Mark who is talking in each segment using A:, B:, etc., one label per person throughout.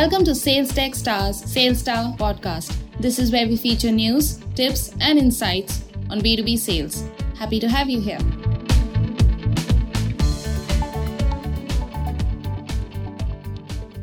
A: Welcome to Sales Tech Stars Sales Star podcast. This is where we feature news, tips, and insights on B2B sales. Happy to have you here.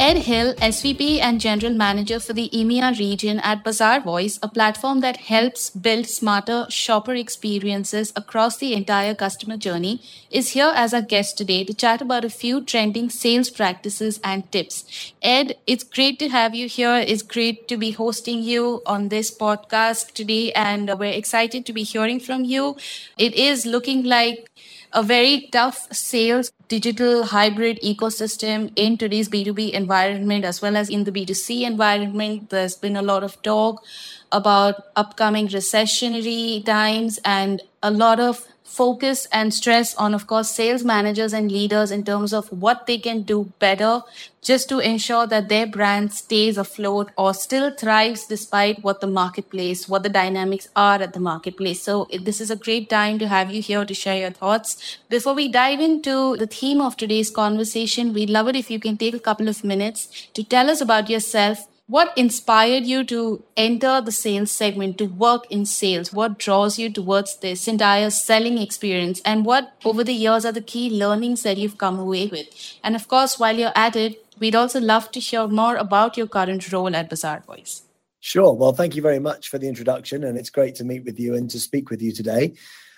A: Ed Hill, SVP and General Manager for the EMEA region at Bazaarvoice, a platform that helps build smarter shopper experiences across the entire customer journey, is here as our guest today to chat about a few trending sales practices and tips. Ed, it's great to have you here. It's great to be hosting you on this podcast today, and we're excited to be hearing from you. It is looking like a very tough sales digital hybrid ecosystem in today's B2B environment as well as in the B2C environment. There's been a lot of talk about upcoming recessionary times and a lot of focus and stress on, of course, sales managers and leaders in terms of what they can do better just to ensure that their brand stays afloat or still thrives despite what the marketplace, what the dynamics are at the marketplace. So this is a great time to have you here to share your thoughts. Before we dive into the theme of today's conversation, we'd love it if you can take a couple of minutes to tell us about yourself, what inspired you to enter the sales segment, to work in sales? What draws you towards this entire selling experience? And what over the years are the key learnings that you've come away with? And of course, while you're at it, we'd also love to hear more about your current role at Bazaarvoice.
B: Sure. Well, thank you very much for the introduction. And it's great to meet with you and to speak with you today.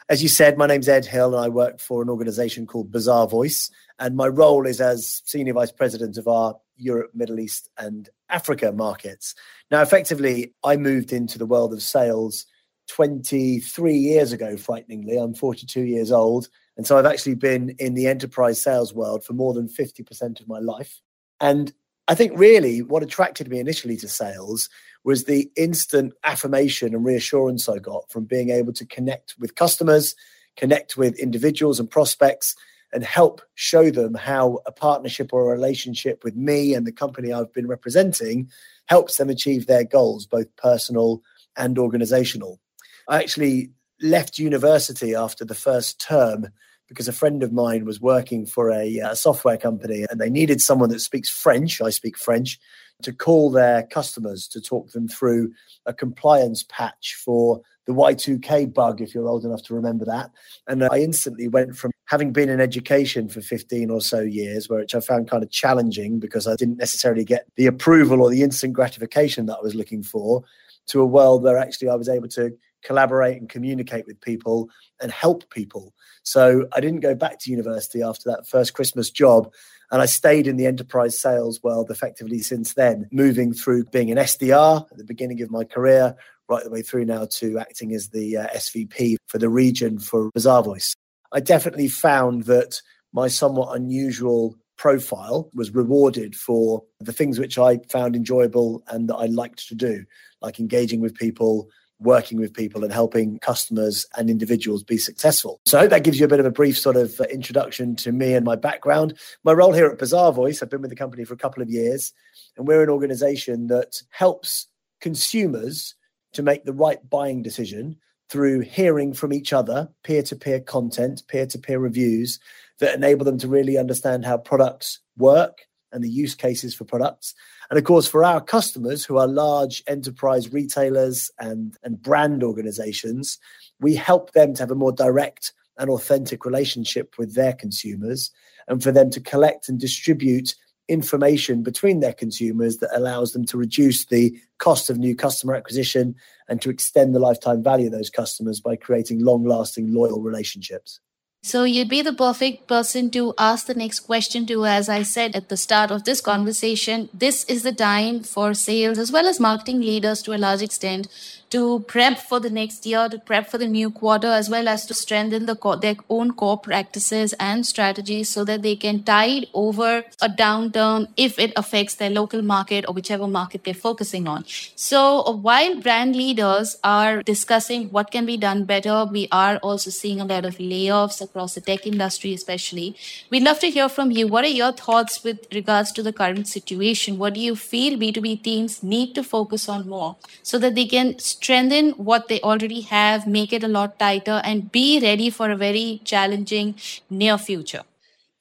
B: As you said, my name's Ed Hill, and I work for an organization called Bazaarvoice. And my role is as Senior Vice President of our Europe, Middle East, and Africa markets. Now, effectively, I moved into the world of sales 23 years ago, frighteningly. I'm 42 years old. And so I've actually been in the enterprise sales world for more than 50% of my life. And I think really what attracted me initially to sales was the instant affirmation and reassurance I got from being able to connect with customers, connect with individuals and prospects, and help show them how a partnership or a relationship with me and the company I've been representing helps them achieve their goals, both personal and organizational. I actually left university after the first term because a friend of mine was working for a uh, software company and they needed someone that speaks French. I speak French to call their customers to talk them through a compliance patch for the Y2K bug, if you're old enough to remember that. And I instantly went from having been in education for 15 or so years, which I found kind of challenging because I didn't necessarily get the approval or the instant gratification that I was looking for, to a world where actually I was able to collaborate and communicate with people and help people. So I didn't go back to university after that first Christmas job. And I stayed in the enterprise sales world effectively since then, moving through being an SDR at the beginning of my career, right the way through now to acting as the uh, SVP for the region for Bazaarvoice. I definitely found that my somewhat unusual profile was rewarded for the things which I found enjoyable and that I liked to do, like engaging with people, working with people and helping customers and individuals be successful. So I hope that gives you a bit of a brief sort of uh, introduction to me and my background. My role here at Bazaarvoice, I've been with the company for a couple of years, and we're an organization that helps consumers to make the right buying decision through hearing from each other, peer to peer content, peer to peer reviews that enable them to really understand how products work and the use cases for products. And of course, for our customers who are large enterprise retailers and, and brand organizations, we help them to have a more direct and authentic relationship with their consumers and for them to collect and distribute information between their consumers that allows them to reduce the cost of new customer acquisition and to extend the lifetime value of those customers by creating long lasting loyal relationships.
A: So you'd be the perfect person to ask the next question to. As I said at the start of this conversation, this is the time for sales as well as marketing leaders to a large extent to prep for the next year, to prep for the new quarter, as well as to strengthen the their own core practices and strategies so that they can tide over a downturn if it affects their local market or whichever market they're focusing on. So uh, while brand leaders are discussing what can be done better, we are also seeing a lot of layoffs across the tech industry, especially. We'd love to hear from you. What are your thoughts with regards to the current situation? What do you feel B2B teams need to focus on more so that they can strengthen what they already have, make it a lot tighter, and be ready for a very challenging near future?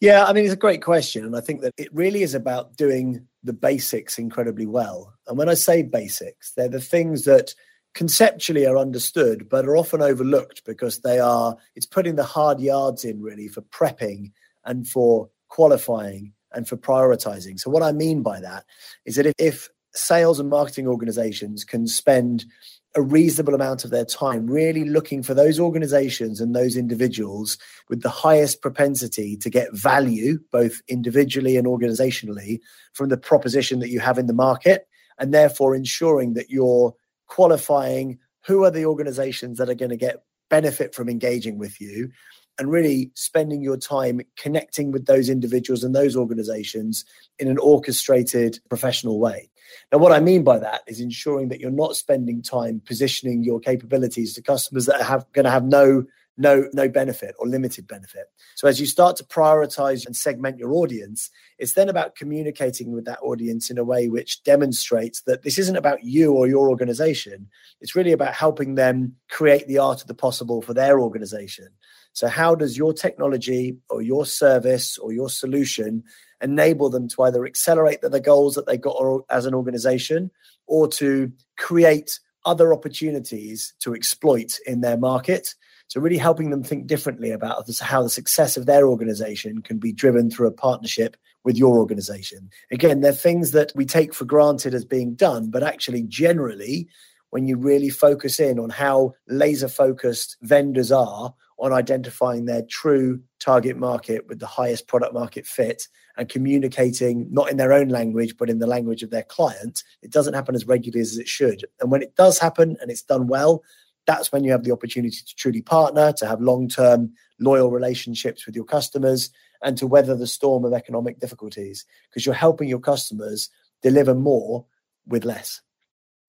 B: Yeah, I mean, it's a great question. And I think that it really is about doing the basics incredibly well. And when I say basics, they're the things that conceptually are understood but are often overlooked because they are it's putting the hard yards in really for prepping and for qualifying and for prioritizing. So what I mean by that is that if, if sales and marketing organizations can spend a reasonable amount of their time really looking for those organizations and those individuals with the highest propensity to get value, both individually and organizationally, from the proposition that you have in the market, and therefore ensuring that you're qualifying who are the organizations that are going to get benefit from engaging with you and really spending your time connecting with those individuals and those organizations in an orchestrated professional way. Now, what I mean by that is ensuring that you're not spending time positioning your capabilities to customers that are going to have no no no benefit or limited benefit. So as you start to prioritize and segment your audience, it's then about communicating with that audience in a way which demonstrates that this isn't about you or your organization. It's really about helping them create the art of the possible for their organization. So how does your technology or your service or your solution enable them to either accelerate the, the goals that they got as an organization or to create other opportunities to exploit in their market. So, really helping them think differently about this, how the success of their organization can be driven through a partnership with your organization. Again, they're things that we take for granted as being done, but actually, generally, when you really focus in on how laser focused vendors are on identifying their true target market with the highest product market fit and communicating not in their own language but in the language of their client. It doesn't happen as regularly as it should. And when it does happen and it's done well that's when you have the opportunity to truly partner to have long-term loyal relationships with your customers and to weather the storm of economic difficulties because you're helping your customers deliver more with less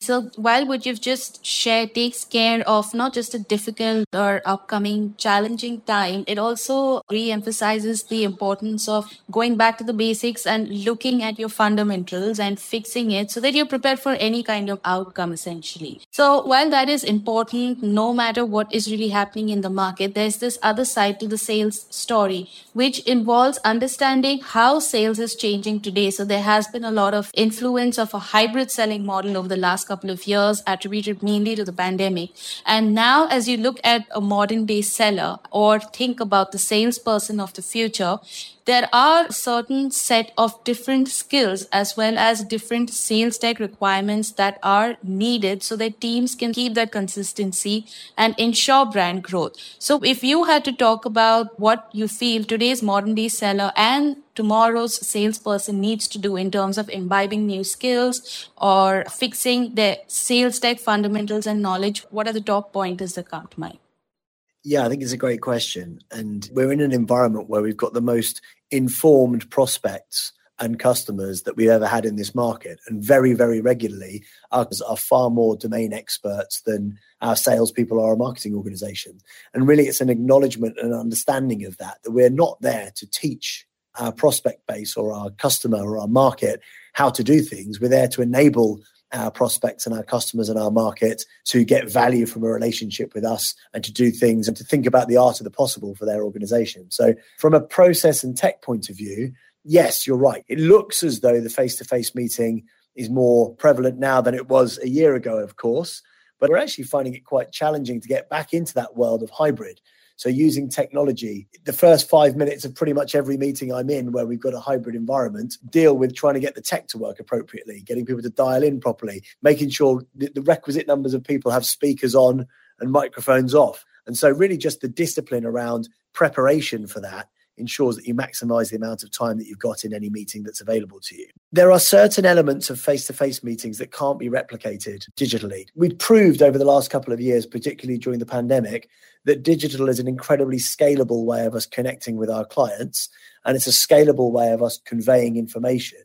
A: so while what you've just shared takes care of not just a difficult or upcoming challenging time, it also re-emphasizes the importance of going back to the basics and looking at your fundamentals and fixing it so that you're prepared for any kind of outcome essentially. So while that is important, no matter what is really happening in the market, there's this other side to the sales story, which involves understanding how sales is changing today. So there has been a lot of influence of a hybrid selling model over the last couple of years, attributed mainly to the pandemic. And now, as you look at a modern day seller or think about the salesperson of the future, there are certain set of different skills as well as different sales tech requirements that are needed so that teams can keep that consistency and ensure brand growth. So if you had to talk about what you feel today's modern day seller and tomorrow's salesperson needs to do in terms of imbibing new skills or fixing their sales tech fundamentals and knowledge, what are the top pointers that come to mind?
B: Yeah, I think it's a great question. And we're in an environment where we've got the most informed prospects and customers that we've ever had in this market. And very, very regularly, ours are far more domain experts than our salespeople are a marketing organization. And really, it's an acknowledgement and understanding of that, that we're not there to teach our prospect base or our customer or our market how to do things. We're there to enable our prospects and our customers and our market to get value from a relationship with us and to do things and to think about the art of the possible for their organization. So, from a process and tech point of view, yes, you're right. It looks as though the face to face meeting is more prevalent now than it was a year ago, of course, but we're actually finding it quite challenging to get back into that world of hybrid. So using technology, the first five minutes of pretty much every meeting I'm in where we've got a hybrid environment deal with trying to get the tech to work appropriately, getting people to dial in properly, making sure the requisite numbers of people have speakers on and microphones off. And so really just the discipline around preparation for that ensures that you maximize the amount of time that you've got in any meeting that's available to you. There are certain elements of face to face meetings that can't be replicated digitally. We've proved over the last couple of years, particularly during the pandemic, that digital is an incredibly scalable way of us connecting with our clients. And it's a scalable way of us conveying information.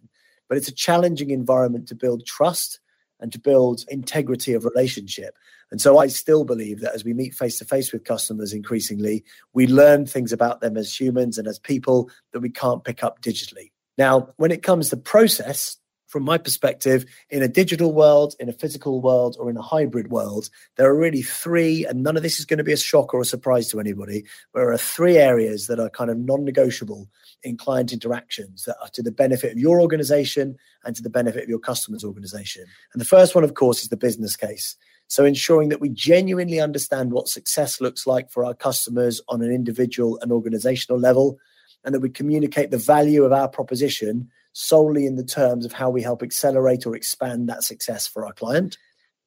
B: But it's a challenging environment to build trust and to build integrity of relationship. And so I still believe that as we meet face to face with customers increasingly, we learn things about them as humans and as people that we can't pick up digitally. Now, when it comes to process, from my perspective, in a digital world, in a physical world, or in a hybrid world, there are really three, and none of this is going to be a shock or a surprise to anybody. There are three areas that are kind of non negotiable in client interactions that are to the benefit of your organization and to the benefit of your customer's organization. And the first one, of course, is the business case. So ensuring that we genuinely understand what success looks like for our customers on an individual and organizational level, and that we communicate the value of our proposition solely in the terms of how we help accelerate or expand that success for our client.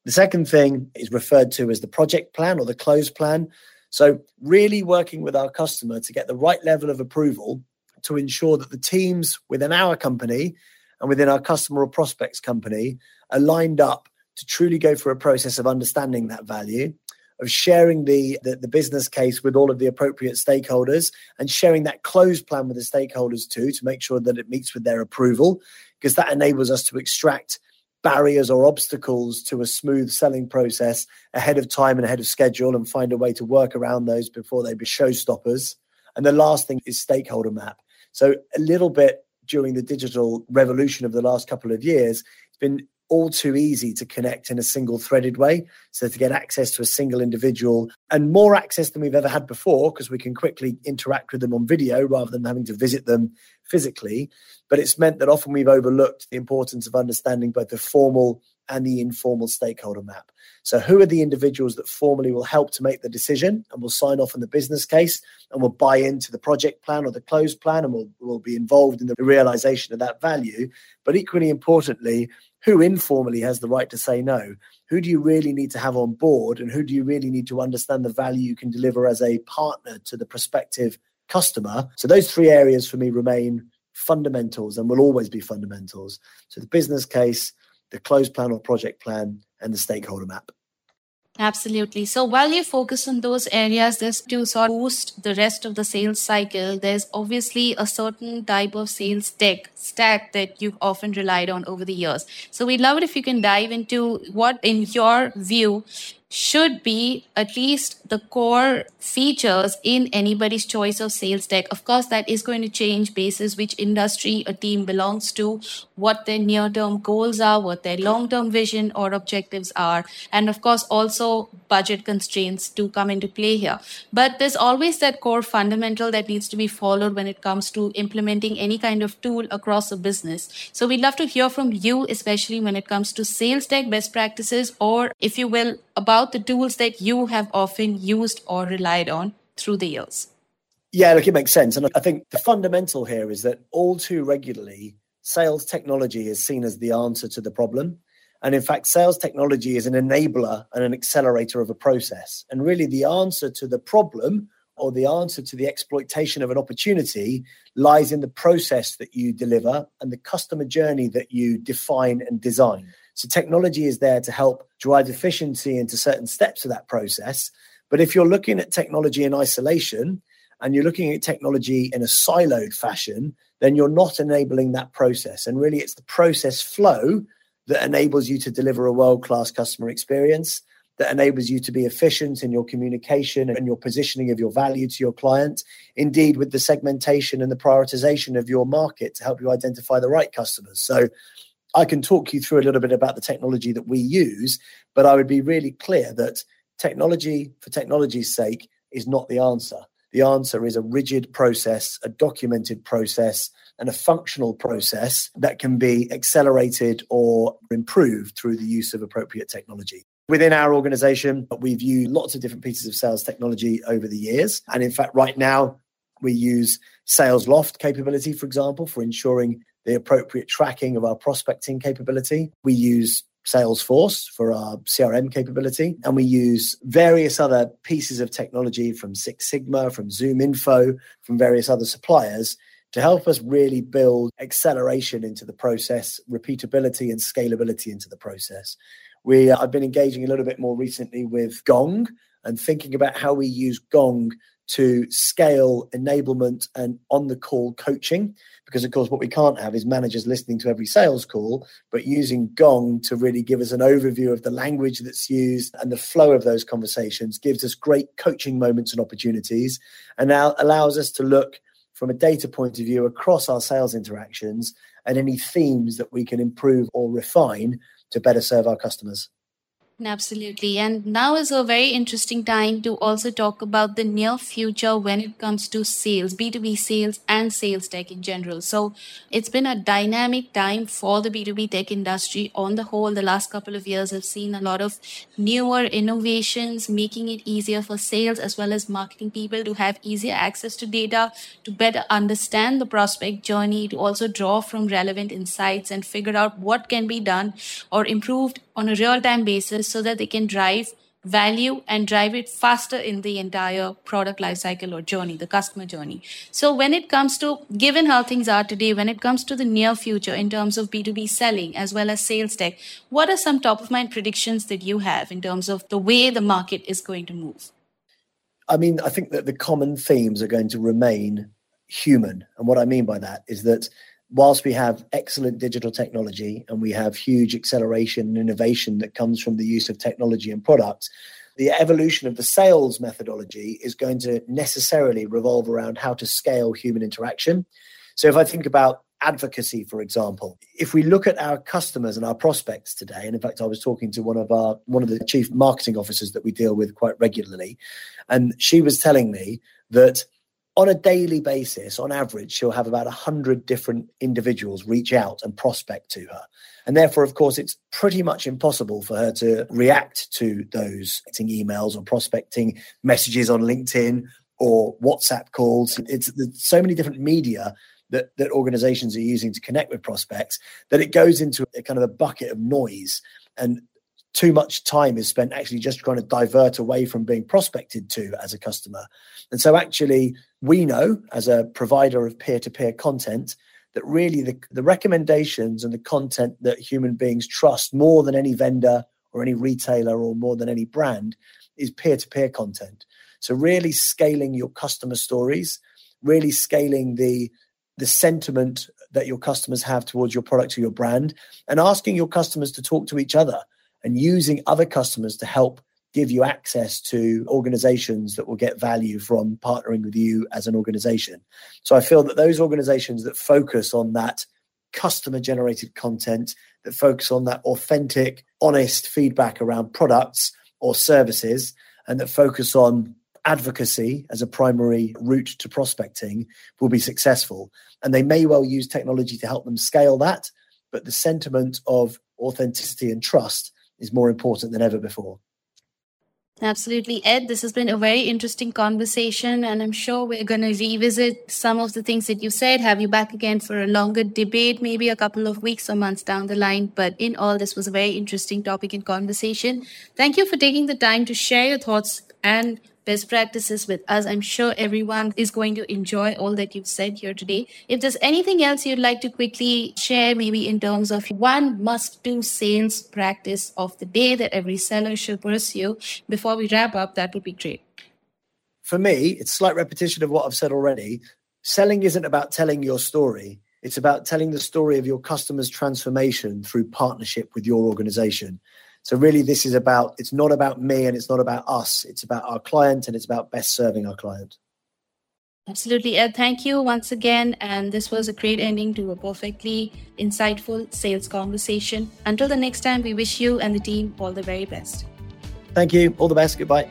B: The second thing is referred to as the project plan or the close plan. So, really working with our customer to get the right level of approval to ensure that the teams within our company and within our customer or prospects company are lined up to truly go through a process of understanding that value of sharing the, the, the business case with all of the appropriate stakeholders and sharing that closed plan with the stakeholders too to make sure that it meets with their approval because that enables us to extract barriers or obstacles to a smooth selling process ahead of time and ahead of schedule and find a way to work around those before they be showstoppers. And the last thing is stakeholder map. So a little bit during the digital revolution of the last couple of years, it's been all too easy to connect in a single threaded way. So to get access to a single individual and more access than we've ever had before, because we can quickly interact with them on video rather than having to visit them physically. But it's meant that often we've overlooked the importance of understanding both the formal and the informal stakeholder map. So, who are the individuals that formally will help to make the decision and will sign off on the business case and will buy into the project plan or the closed plan and will, will be involved in the realization of that value? But equally importantly, who informally has the right to say no? Who do you really need to have on board? And who do you really need to understand the value you can deliver as a partner to the prospective customer? So, those three areas for me remain fundamentals and will always be fundamentals. So, the business case, the closed plan or project plan, and the stakeholder map.
A: Absolutely. So while you focus on those areas, this to sort of boost the rest of the sales cycle, there's obviously a certain type of sales tech stack that you've often relied on over the years. So we'd love it if you can dive into what, in your view, should be at least the core features in anybody's choice of sales tech. Of course, that is going to change basis which industry a team belongs to, what their near term goals are, what their long term vision or objectives are, and of course, also budget constraints to come into play here. But there's always that core fundamental that needs to be followed when it comes to implementing any kind of tool across a business. So we'd love to hear from you, especially when it comes to sales tech best practices, or if you will, about the tools that you have often used or relied on through the years.
B: Yeah, look, it makes sense. And I think the fundamental here is that all too regularly, sales technology is seen as the answer to the problem. And in fact, sales technology is an enabler and an accelerator of a process. And really, the answer to the problem or the answer to the exploitation of an opportunity lies in the process that you deliver and the customer journey that you define and design. So technology is there to help drive efficiency into certain steps of that process. But if you're looking at technology in isolation and you're looking at technology in a siloed fashion, then you're not enabling that process. And really, it's the process flow that enables you to deliver a world class customer experience, that enables you to be efficient in your communication and your positioning of your value to your client. Indeed, with the segmentation and the prioritization of your market to help you identify the right customers. So, I can talk you through a little bit about the technology that we use, but I would be really clear that technology for technology's sake is not the answer. The answer is a rigid process, a documented process, and a functional process that can be accelerated or improved through the use of appropriate technology. Within our organization, we've used lots of different pieces of sales technology over the years. And in fact, right now, we use SalesLoft capability, for example, for ensuring the appropriate tracking of our prospecting capability. We use Salesforce for our CRM capability, and we use various other pieces of technology from Six Sigma, from ZoomInfo, from various other suppliers to help us really build acceleration into the process, repeatability and scalability into the process. We, uh, I've been engaging a little bit more recently with Gong and thinking about how we use Gong to scale enablement and on the call coaching. Because, of course, what we can't have is managers listening to every sales call, but using Gong to really give us an overview of the language that's used and the flow of those conversations gives us great coaching moments and opportunities and now allows us to look from a data point of view across our sales interactions and any themes that we can improve or refine to better serve our customers.
A: Absolutely. And now is a very interesting time to also talk about the near future when it comes to sales, B2B sales and sales tech in general. So it's been a dynamic time for the B2B tech industry on the whole. The last couple of years have seen a lot of newer innovations, making it easier for sales as well as marketing people to have easier access to data, to better understand the prospect journey, to also draw from relevant insights and figure out what can be done or improved on a real time basis so that they can drive value and drive it faster in the entire product lifecycle or journey, the customer journey. So when it comes to, given how things are today, when it comes to the near future in terms of B2B selling as well as sales tech, what are some top of mind predictions that you have in terms of the way the market is going to move?
B: I mean, I think that the common themes are going to remain human. And what I mean by that is that whilst we have excellent digital technology and we have huge acceleration and innovation that comes from the use of technology and products, the evolution of the sales methodology is going to necessarily revolve around how to scale human interaction. So if I think about advocacy, for example, if we look at our customers and our prospects today, and in fact, I was talking to one of our one of the chief marketing officers that we deal with quite regularly, and she was telling me that on a daily basis, on average, she'll have about 100 different individuals reach out and prospect to her. And therefore, of course, it's pretty much impossible for her to react to those emails or prospecting messages on LinkedIn or WhatsApp calls. It's so many different media that, that organizations are using to connect with prospects that it goes into a kind of a bucket of noise. And too much time is spent actually just trying to divert away from being prospected to as a customer. And so, actually, we know as a provider of peer to peer content that really the, the recommendations and the content that human beings trust more than any vendor or any retailer or more than any brand is peer to peer content. So, really scaling your customer stories, really scaling the the sentiment that your customers have towards your product or your brand, and asking your customers to talk to each other and using other customers to help give you access to organizations that will get value from partnering with you as an organization. So I feel that those organizations that focus on that customer generated content, that focus on that authentic, honest feedback around products or services, and that focus on advocacy as a primary route to prospecting will be successful. And they may well use technology to help them scale that, but the sentiment of authenticity and trust is more important than ever before.
A: Absolutely. Ed, this has been a very interesting conversation, and I'm sure we're going to revisit some of the things that you said, have you back again for a longer debate, maybe a couple of weeks or months down the line. But in all, this was a very interesting topic and conversation. Thank you for taking the time to share your thoughts and best practices with us. I'm sure everyone is going to enjoy all that you've said here today. If there's anything else you'd like to quickly share, maybe in terms of one must do sales practice of the day that every seller should pursue before we wrap up, that would be great.
B: For me, it's slight repetition of what I've said already. Selling isn't about telling your story. It's about telling the story of your customer's transformation through partnership with your organization. So really, this is about, it's not about me and it's not about us. It's about our client and it's about best serving our client.
A: Absolutely, Ed. Thank you once again. And this was a great ending to a perfectly insightful sales conversation. Until the next time, we wish you and the team all the very best.
B: Thank you. All the best. Goodbye.